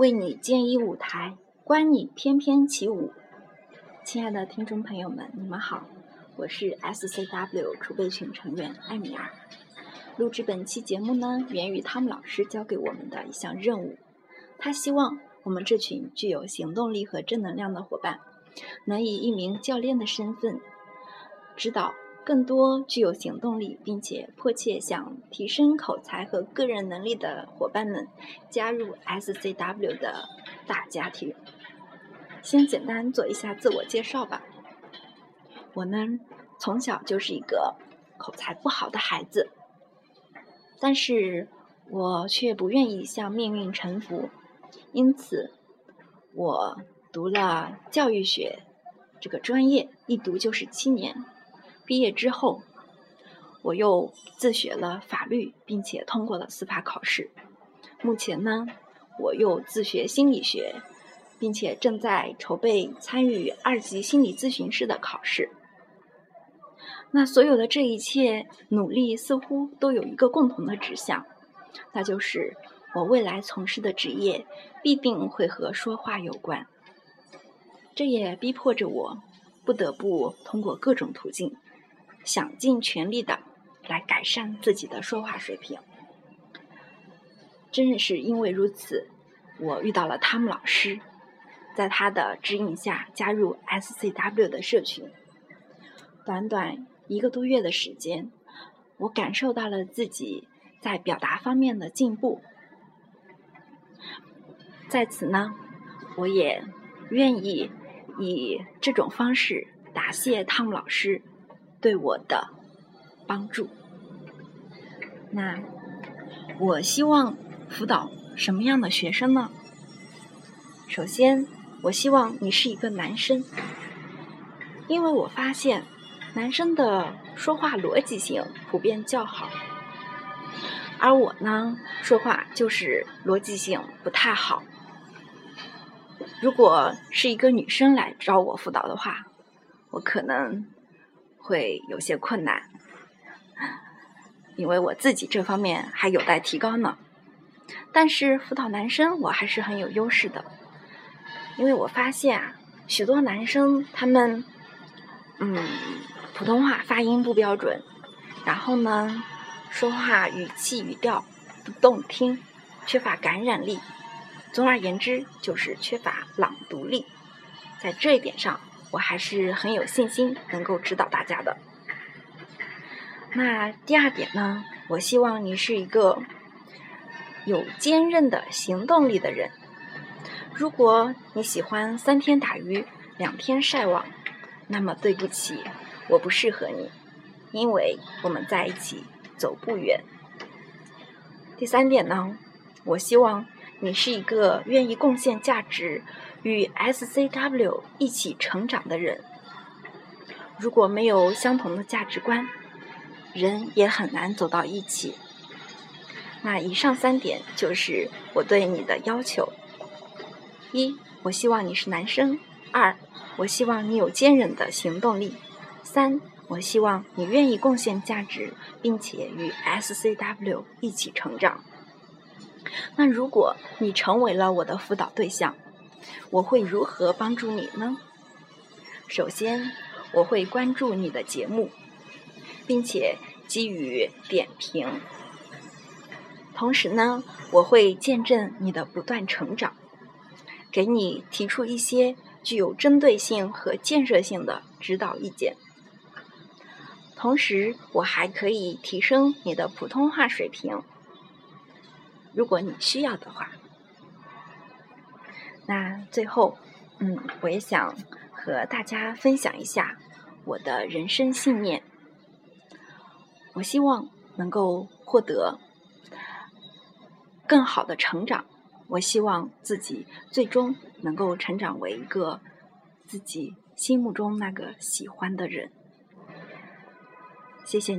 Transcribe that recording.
为你建一舞台，观你翩翩起舞。亲爱的听众朋友们，你们好，我是 SCW 储备群成员艾米尔。录制本期节目呢，源于汤姆老师交给我们的一项任务。他希望我们这群具有行动力和正能量的伙伴，能以一名教练的身份，指导更多具有行动力并且迫切想提升口才和个人能力的伙伴们，加入 SCW 的大家庭。先简单做一下自我介绍吧。我呢，从小就是一个口才不好的孩子。但是我却不愿意向命运臣服，因此我读了教育学这个专业，一读就是七年。毕业之后，我又自学了法律，并且通过了司法考试。目前呢，我又自学心理学，并且正在筹备参与二级心理咨询师的考试。那所有的这一切努力似乎都有一个共同的指向，那就是我未来从事的职业必定会和说话有关。这也逼迫着我不得不通过各种途径，想尽全力的来改善自己的说话水平。正是因为如此，我遇到了汤姆老师，在他的指引下加入 SCW 的社群，短短。一个多月的时间，我感受到了自己在表达方面的进步。在此呢，我也愿意以这种方式答谢汤姆老师对我的帮助。那我希望辅导什么样的学生呢？首先，我希望你是一个男生，因为我发现。男生的说话逻辑性普遍较好，而我呢，说话就是逻辑性不太好。如果是一个女生来找我辅导的话，我可能会有些困难，因为我自己这方面还有待提高呢。但是辅导男生，我还是很有优势的，因为我发现啊，许多男生他们，嗯。普通话发音不标准，然后呢，说话语气语调不动听，缺乏感染力。总而言之，就是缺乏朗读力。在这一点上，我还是很有信心能够指导大家的。那第二点呢，我希望你是一个有坚韧的行动力的人。如果你喜欢三天打鱼两天晒网，那么对不起。我不适合你，因为我们在一起走不远。第三点呢，我希望你是一个愿意贡献价值、与 SCW 一起成长的人。如果没有相同的价值观，人也很难走到一起。那以上三点就是我对你的要求：一，我希望你是男生；二，我希望你有坚韧的行动力。三，我希望你愿意贡献价值，并且与 SCW 一起成长。那如果你成为了我的辅导对象，我会如何帮助你呢？首先，我会关注你的节目，并且给予点评。同时呢，我会见证你的不断成长，给你提出一些具有针对性和建设性的指导意见。同时，我还可以提升你的普通话水平，如果你需要的话。那最后，嗯，我也想和大家分享一下我的人生信念。我希望能够获得更好的成长，我希望自己最终能够成长为一个自己心目中那个喜欢的人。谢谢。